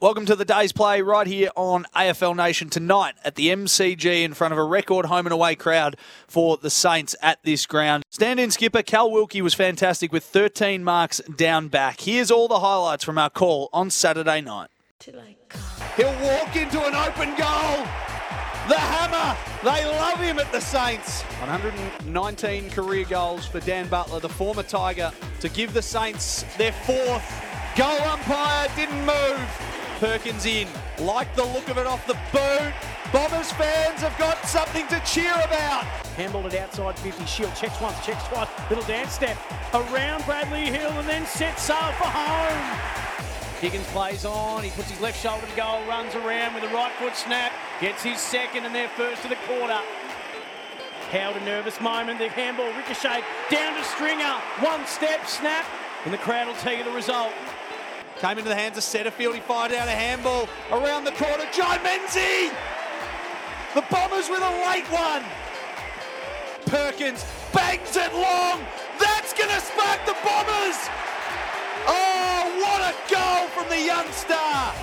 Welcome to the day's play right here on AFL Nation tonight at the MCG in front of a record home and away crowd for the Saints at this ground. Stand in skipper Cal Wilkie was fantastic with 13 marks down back. Here's all the highlights from our call on Saturday night. He'll walk into an open goal. The hammer. They love him at the Saints. 119 career goals for Dan Butler, the former Tiger, to give the Saints their fourth. Goal umpire didn't move. Perkins in. Like the look of it off the boot. Bombers fans have got something to cheer about. Handballed it outside 50. Shiel checks once, checks twice. Little dance step around Bradley Hill and then sets sail for home. Higgins plays on. He puts his left shoulder to goal, runs around with a right foot snap, gets his second and their first of the quarter. Howard a nervous moment. The handball ricochet down to Stringer. One step snap, and the crowd will tell you the result. Came into the hands of Setterfield. He fired out a handball around the corner. John Menzies! The Bombers with a late one. Perkins bangs it long. That's going to spark the Bombers. Oh, what a goal from the young star.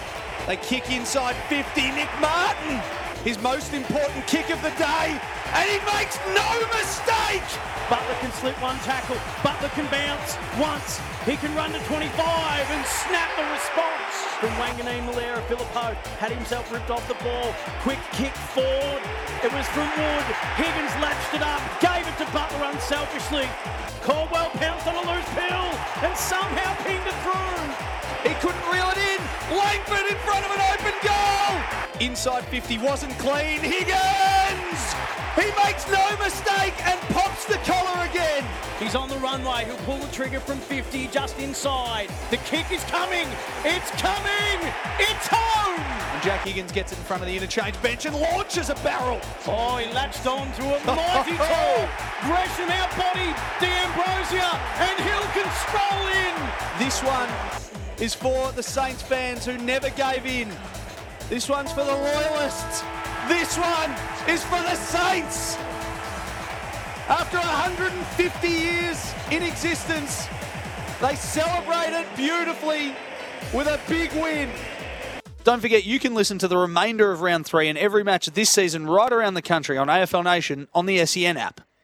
They kick inside 50. Nic Martin, his most important kick of the day, and he makes no mistake. Butler can slip one tackle. Butler can bounce once. He can run to 25 and snap the response. From Wanganeen Malera, Phillipou had himself ripped off the ball. Quick kick forward. It was from Wood. Higgins latched it up, gave it to Butler unselfishly. Caldwell pounced on a loose pill and somehow pinged it through. He couldn't reel it in. Langford Inside 50 wasn't clean. Higgins! He makes no mistake and pops the collar again. He's on the runway. He'll pull the trigger from 50 just inside. The kick is coming. It's coming. It's home. And Jack Higgins gets it in front of the interchange bench and launches a barrel. Oh, he latched on to a mighty tool. Gresham outbodied D'Ambrosio and Hill can stroll in. This one is for the Saints fans who never gave in. This one's for the Loyalists. This one is for the Saints. After 150 years in existence, they celebrate it beautifully with a big win. Don't forget, you can listen to the remainder of round three and every match this season right around the country on AFL Nation on the SEN app.